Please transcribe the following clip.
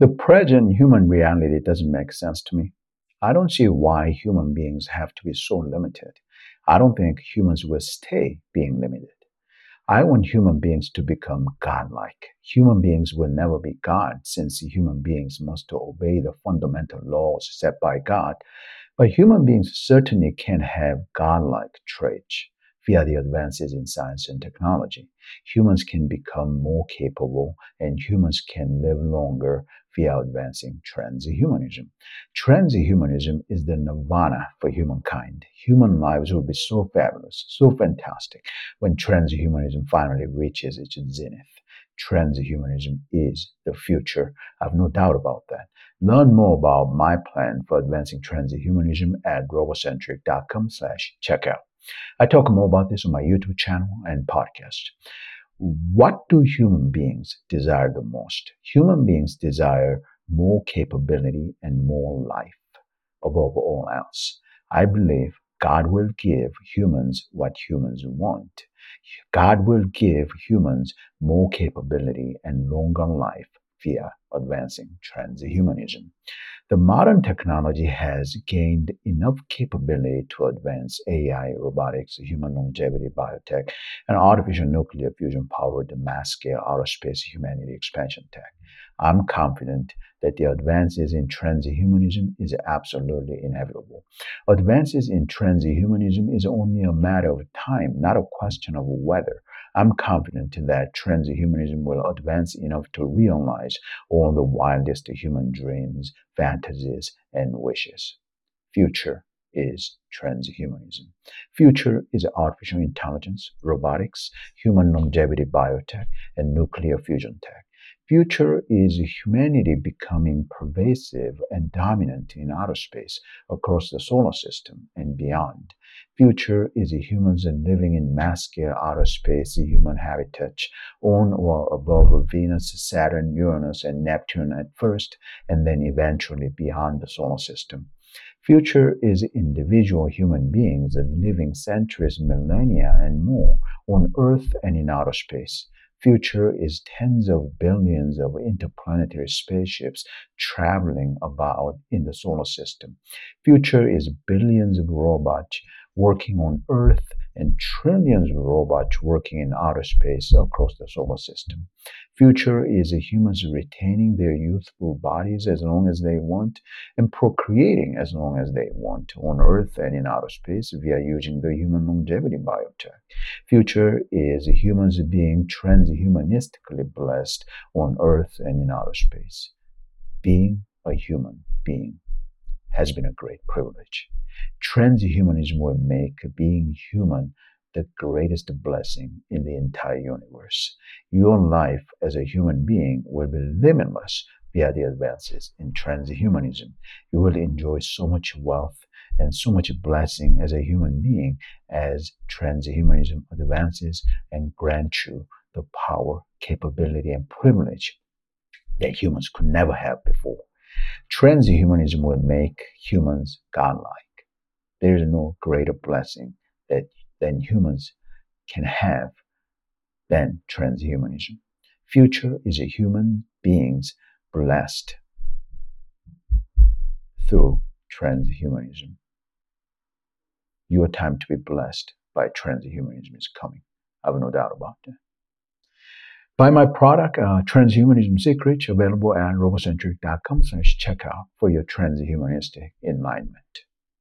The present human reality doesn't make sense to me. I don't see why human beings have to be so limited. I don't think humans will stay being limited. I want human beings to become godlike. Human beings will never be God since human beings must obey the fundamental laws set by God. But human beings certainly can have godlike traits via the advances in science and technology. Humans can become more capable and humans can live longer via advancing transhumanism. Transhumanism is the nirvana for humankind. Human lives will be so fabulous, so fantastic when transhumanism finally reaches its zenith. Transhumanism is the future. I have no doubt about that. Learn more about my plan for advancing transhumanism at robocentric.com slash checkout. I talk more about this on my YouTube channel and podcast. What do human beings desire the most? Human beings desire more capability and more life above all else. I believe God will give humans what humans want. God will give humans more capability and longer life via advancing transhumanism. The modern technology has gained enough capability to advance AI, robotics, human longevity, biotech, and artificial nuclear fusion powered mass scale outer space humanity expansion tech. I'm confident that the advances in transhumanism is absolutely inevitable. Advances in transhumanism is only a matter of time, not a question of whether. I'm confident that transhumanism will advance enough to realize all the wildest human dreams, fantasies, and wishes. Future is transhumanism. Future is artificial intelligence, robotics, human longevity biotech, and nuclear fusion tech. Future is humanity becoming pervasive and dominant in outer space across the solar system and beyond. Future is humans living in mass scale outer space human habitats on or above Venus, Saturn, Uranus, and Neptune at first, and then eventually beyond the solar system. Future is individual human beings living centuries, millennia, and more on Earth and in outer space. Future is tens of billions of interplanetary spaceships traveling about in the solar system. Future is billions of robots working on Earth and trillions of robots working in outer space across the solar system. Future is humans retaining their youthful bodies as long as they want and procreating as long as they want on Earth and in outer space via using the human longevity biotech. Future is humans being transhumanistically blessed on Earth and in outer space. Being a human being has been a great privilege. Transhumanism will make being human the greatest blessing in the entire universe. Your life as a human being will be limitless via the advances in transhumanism. You will enjoy so much wealth and so much blessing as a human being as transhumanism advances and grants you the power, capability, and privilege that humans could never have before. Transhumanism will make humans godlike. There is no greater blessing that than humans can have than transhumanism. Future is a human beings blessed through transhumanism. Your time to be blessed by transhumanism is coming. I have no doubt about that. Buy my product, uh, Transhumanism Secrets, available at robocentric.com slash checkout for your transhumanistic enlightenment.